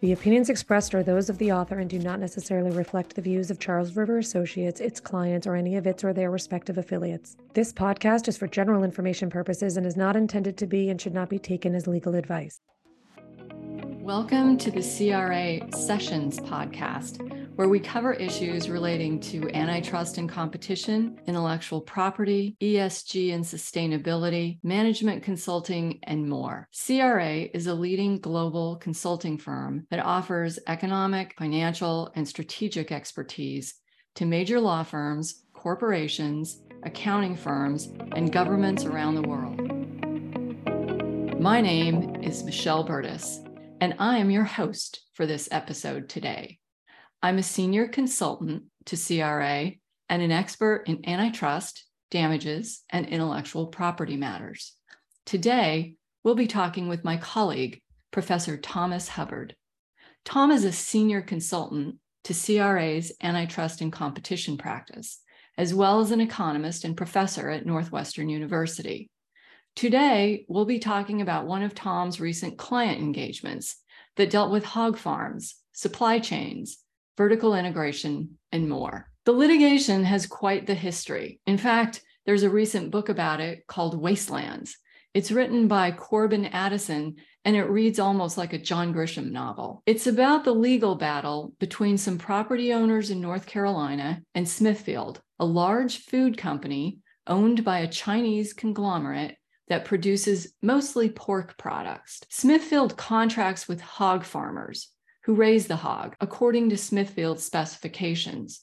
The opinions expressed are those of the author and do not necessarily reflect the views of Charles River Associates, its clients, or any of its or their respective affiliates. This podcast is for general information purposes and is not intended to be and should not be taken as legal advice. Welcome to the CRA Sessions podcast, where we cover issues relating to antitrust and competition, intellectual property, ESG and sustainability, management consulting, and more. CRA is a leading global consulting firm that offers economic, financial, and strategic expertise to major law firms, corporations, accounting firms, and governments around the world. My name is Michelle Burtis and I am your host for this episode today. I'm a senior consultant to CRA and an expert in antitrust, damages, and intellectual property matters. Today, we'll be talking with my colleague, Professor Thomas Hubbard. Tom is a senior consultant to CRA's antitrust and competition practice, as well as an economist and professor at Northwestern University. Today, we'll be talking about one of Tom's recent client engagements that dealt with hog farms, supply chains, vertical integration, and more. The litigation has quite the history. In fact, there's a recent book about it called Wastelands. It's written by Corban Addison and it reads almost like a John Grisham novel. It's about the legal battle between some property owners in North Carolina and Smithfield, a large food company owned by a Chinese conglomerate that produces mostly pork products. Smithfield contracts with hog farmers who raise the hog according to Smithfield's specifications.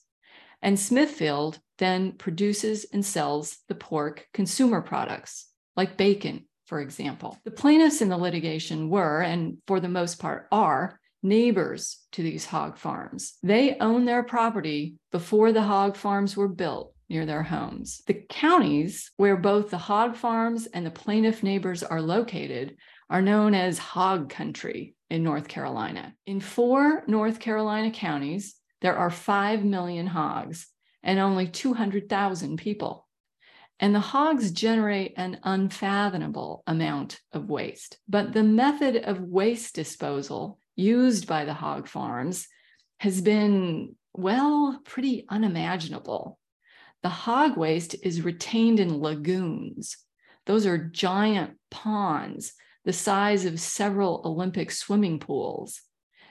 And Smithfield then produces and sells the pork consumer products, like bacon, for example. The plaintiffs in the litigation were, and for the most part are, neighbors to these hog farms. They own their property before the hog farms were built near their homes. The counties where both the hog farms and the plaintiff neighbors are located are known as hog country in North Carolina. In four North Carolina counties, there are 5 million hogs and only 200,000 people. And the hogs generate an unfathomable amount of waste. But the method of waste disposal used by the hog farms has been, well, pretty unimaginable. The hog waste is retained in lagoons. Those are giant ponds the size of several Olympic swimming pools.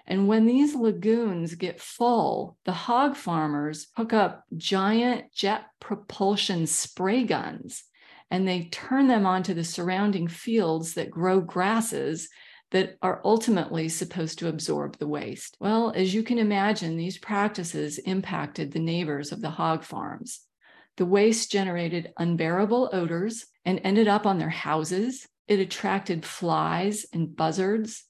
And when these lagoons get full, the hog farmers hook up giant jet propulsion spray guns and they turn them onto the surrounding fields that grow grasses that are ultimately supposed to absorb the waste. Well, as you can imagine, these practices impacted the neighbors of the hog farms. The waste generated unbearable odors and ended up on their houses. It attracted flies and buzzards,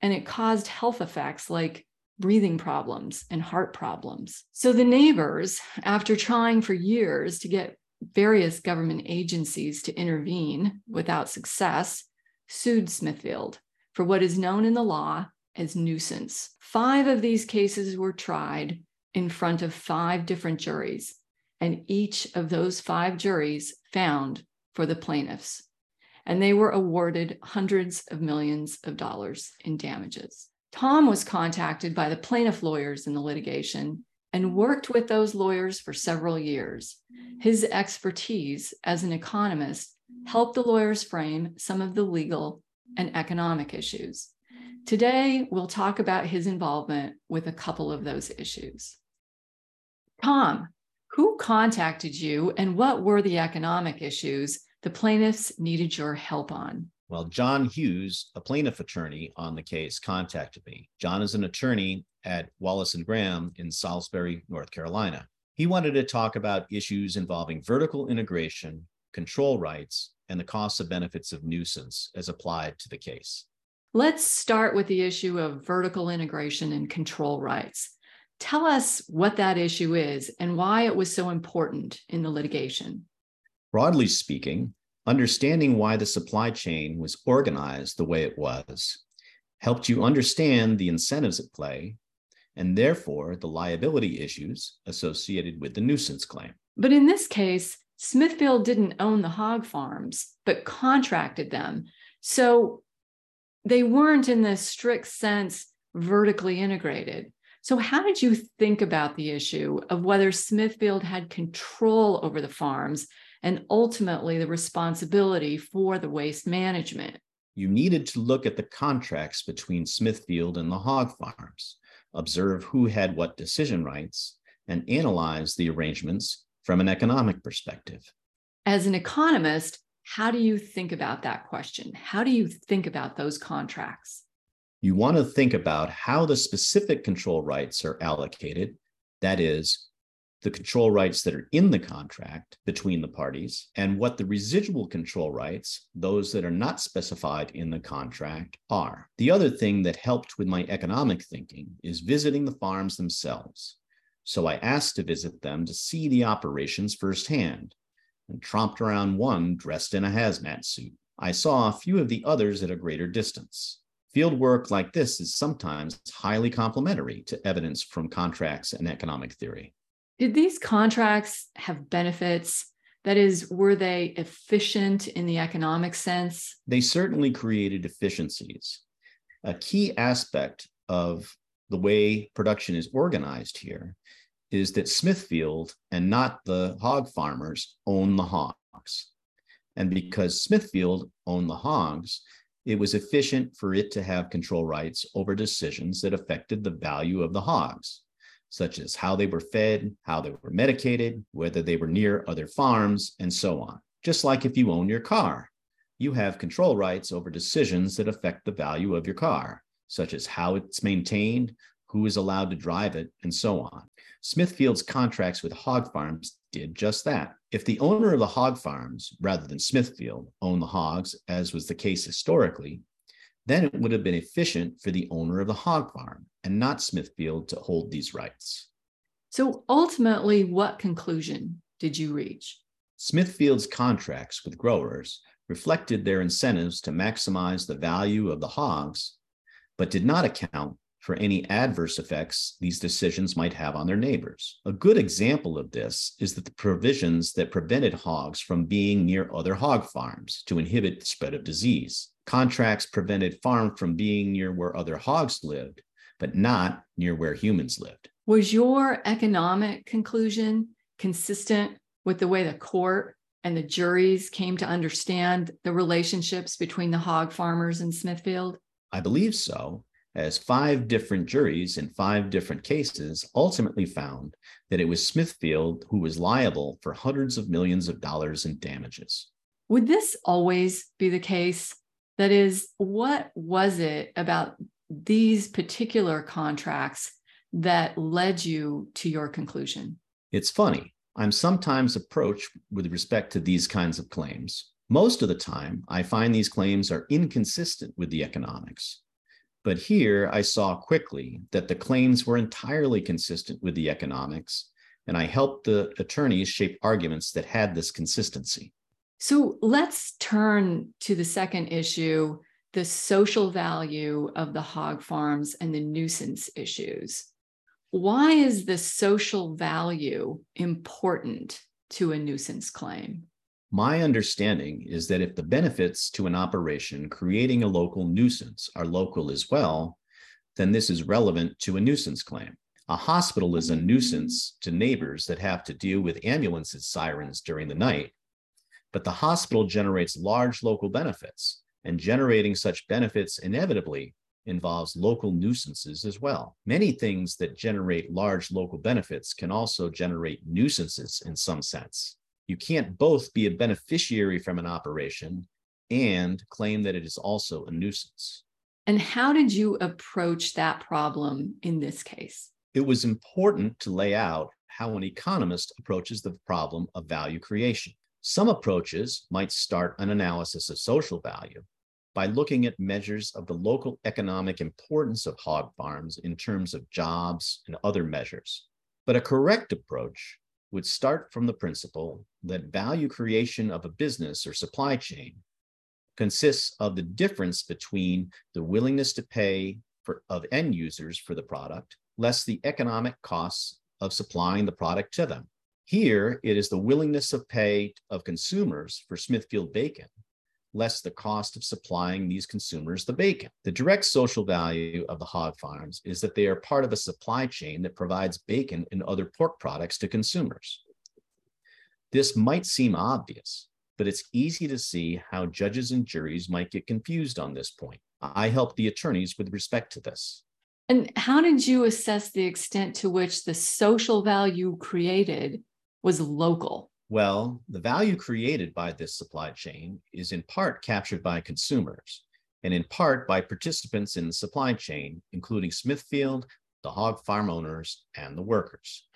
and it caused health effects like breathing problems and heart problems. So the neighbors, after trying for years to get various government agencies to intervene without success, sued Smithfield for what is known in the law as nuisance. Five of these cases were tried in front of five different juries and each of those five juries found for the plaintiffs. And they were awarded hundreds of millions of dollars in damages. Tom was contacted by the plaintiff lawyers in the litigation and worked with those lawyers for several years. His expertise as an economist helped the lawyers frame some of the legal and economic issues. Today, we'll talk about his involvement with a couple of those issues. Tom, who contacted you and what were the economic issues the plaintiffs needed your help on? Well, John Hughes, a plaintiff attorney on the case, contacted me. John is an attorney at Wallace and Graham in Salisbury, North Carolina. He wanted to talk about issues involving vertical integration, control rights, and the costs and benefits of nuisance as applied to the case. Let's start with the issue of vertical integration and control rights. Tell us what that issue is and why it was so important in the litigation. Broadly speaking, understanding why the supply chain was organized the way it was helped you understand the incentives at play and therefore the liability issues associated with the nuisance claim. But in this case, Smithfield didn't own the hog farms, but contracted them. So they weren't, in the strict sense, vertically integrated. So, how did you think about the issue of whether Smithfield had control over the farms and ultimately the responsibility for the waste management? You needed to look at the contracts between Smithfield and the hog farms, observe who had what decision rights, and analyze the arrangements from an economic perspective. As an economist, how do you think about that question? How do you think about those contracts? You want to think about how the specific control rights are allocated. That is, the control rights that are in the contract between the parties, and what the residual control rights, those that are not specified in the contract, are. The other thing that helped with my economic thinking is visiting the farms themselves. So I asked to visit them to see the operations firsthand and tromped around one dressed in a hazmat suit. I saw a few of the others at a greater distance. Field work like this is sometimes highly complementary to evidence from contracts and economic theory. Did these contracts have benefits? That is, were they efficient in the economic sense? They certainly created efficiencies. A key aspect of the way production is organized here is that Smithfield and not the hog farmers own the hogs. And because Smithfield owned the hogs, it was efficient for it to have control rights over decisions that affected the value of the hogs, such as how they were fed, how they were medicated, whether they were near other farms, and so on. Just like if you own your car, you have control rights over decisions that affect the value of your car, such as how it's maintained, who is allowed to drive it, and so on. Smithfield's contracts with hog farms did just that. If the owner of the hog farms, rather than Smithfield, owned the hogs, as was the case historically, then it would have been efficient for the owner of the hog farm and not Smithfield to hold these rights. So ultimately, what conclusion did you reach? Smithfield's contracts with growers reflected their incentives to maximize the value of the hogs, but did not account for any adverse effects these decisions might have on their neighbors. A good example of this is that the provisions that prevented hogs from being near other hog farms to inhibit the spread of disease. Contracts prevented farm from being near where other hogs lived, but not near where humans lived. Was your economic conclusion consistent with the way the court and the juries came to understand the relationships between the hog farmers and Smithfield? I believe so as five different juries in five different cases ultimately found that it was Smithfield who was liable for hundreds of millions of dollars in damages. Would this always be the case? That is, what was it about these particular contracts that led you to your conclusion? It's funny. I'm sometimes approached with respect to these kinds of claims. Most of the time, I find these claims are inconsistent with the economics. But here I saw quickly that the claims were entirely consistent with the economics, and I helped the attorneys shape arguments that had this consistency. So let's turn to the second issue the social value of the hog farms and the nuisance issues. Why is the social value important to a nuisance claim? My understanding is that if the benefits to an operation creating a local nuisance are local as well, then this is relevant to a nuisance claim. A hospital is a nuisance to neighbors that have to deal with ambulances sirens during the night. But the hospital generates large local benefits, and generating such benefits inevitably involves local nuisances as well. Many things that generate large local benefits can also generate nuisances in some sense you can't both be a beneficiary from an operation and claim that it is also a nuisance. And how did you approach that problem in this case? It was important to lay out how an economist approaches the problem of value creation. Some approaches might start an analysis of social value by looking at measures of the local economic importance of hog farms in terms of jobs and other measures. But a correct approach would start from the principle that value creation of a business or supply chain consists of the difference between the willingness to pay for, of end users for the product less the economic costs of supplying the product to them. Here, it is the willingness of pay of consumers for Smithfield bacon less the cost of supplying these consumers the bacon. The direct social value of the hog farms is that they are part of a supply chain that provides bacon and other pork products to consumers. This might seem obvious, but it's easy to see how judges and juries might get confused on this point. I help the attorneys with respect to this. And how did you assess the extent to which the social value created was local? Well, the value created by this supply chain is in part captured by consumers and in part by participants in the supply chain, including Smithfield, the hog farm owners, and the workers.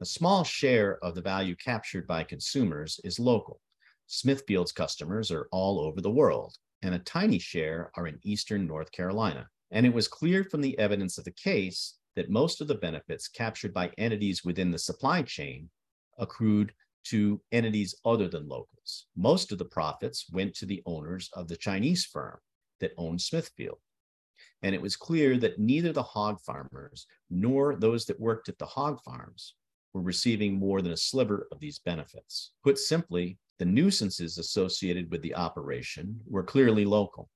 A small share of the value captured by consumers is local. Smithfield's customers are all over the world, and a tiny share are in eastern North Carolina. And it was clear from the evidence of the case that most of the benefits captured by entities within the supply chain accrued to entities other than locals. Most of the profits went to the owners of the Chinese firm that owned Smithfield. And it was clear that neither the hog farmers nor those that worked at the hog farms were receiving more than a sliver of these benefits. Put simply, the nuisances associated with the operation were clearly local,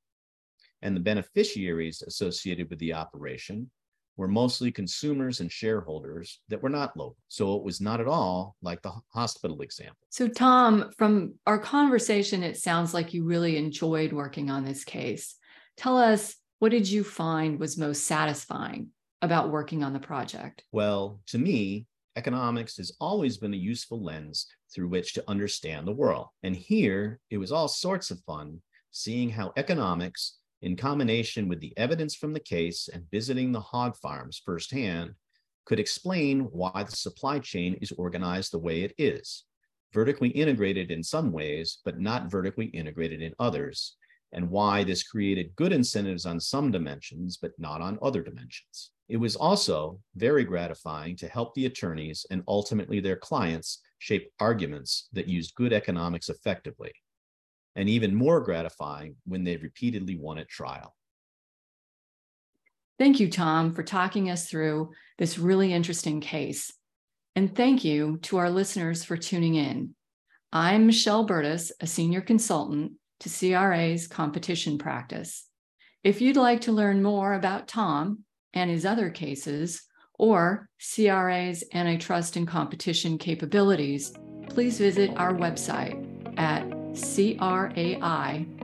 and the beneficiaries associated with the operation were mostly consumers and shareholders that were not local. So it was not at all like the hospital example. So, Tom, from our conversation, it sounds like you really enjoyed working on this case. Tell us, what did you find was most satisfying about working on the project? Well, to me, economics has always been a useful lens through which to understand the world. And here, it was all sorts of fun seeing how economics in combination with the evidence from the case and visiting the hog farms firsthand, could explain why the supply chain is organized the way it is, vertically integrated in some ways, but not vertically integrated in others, and why this created good incentives on some dimensions, but not on other dimensions. It was also very gratifying to help the attorneys and ultimately their clients shape arguments that used good economics effectively and even more gratifying when they repeatedly won at trial. Thank you, Tom, for talking us through this really interesting case. And thank you to our listeners for tuning in. I'm Michelle Burtis, a senior consultant to CRA's competition practice. If you'd like to learn more about Tom and his other cases, or CRA's antitrust and competition capabilities, please visit our website at crai.com.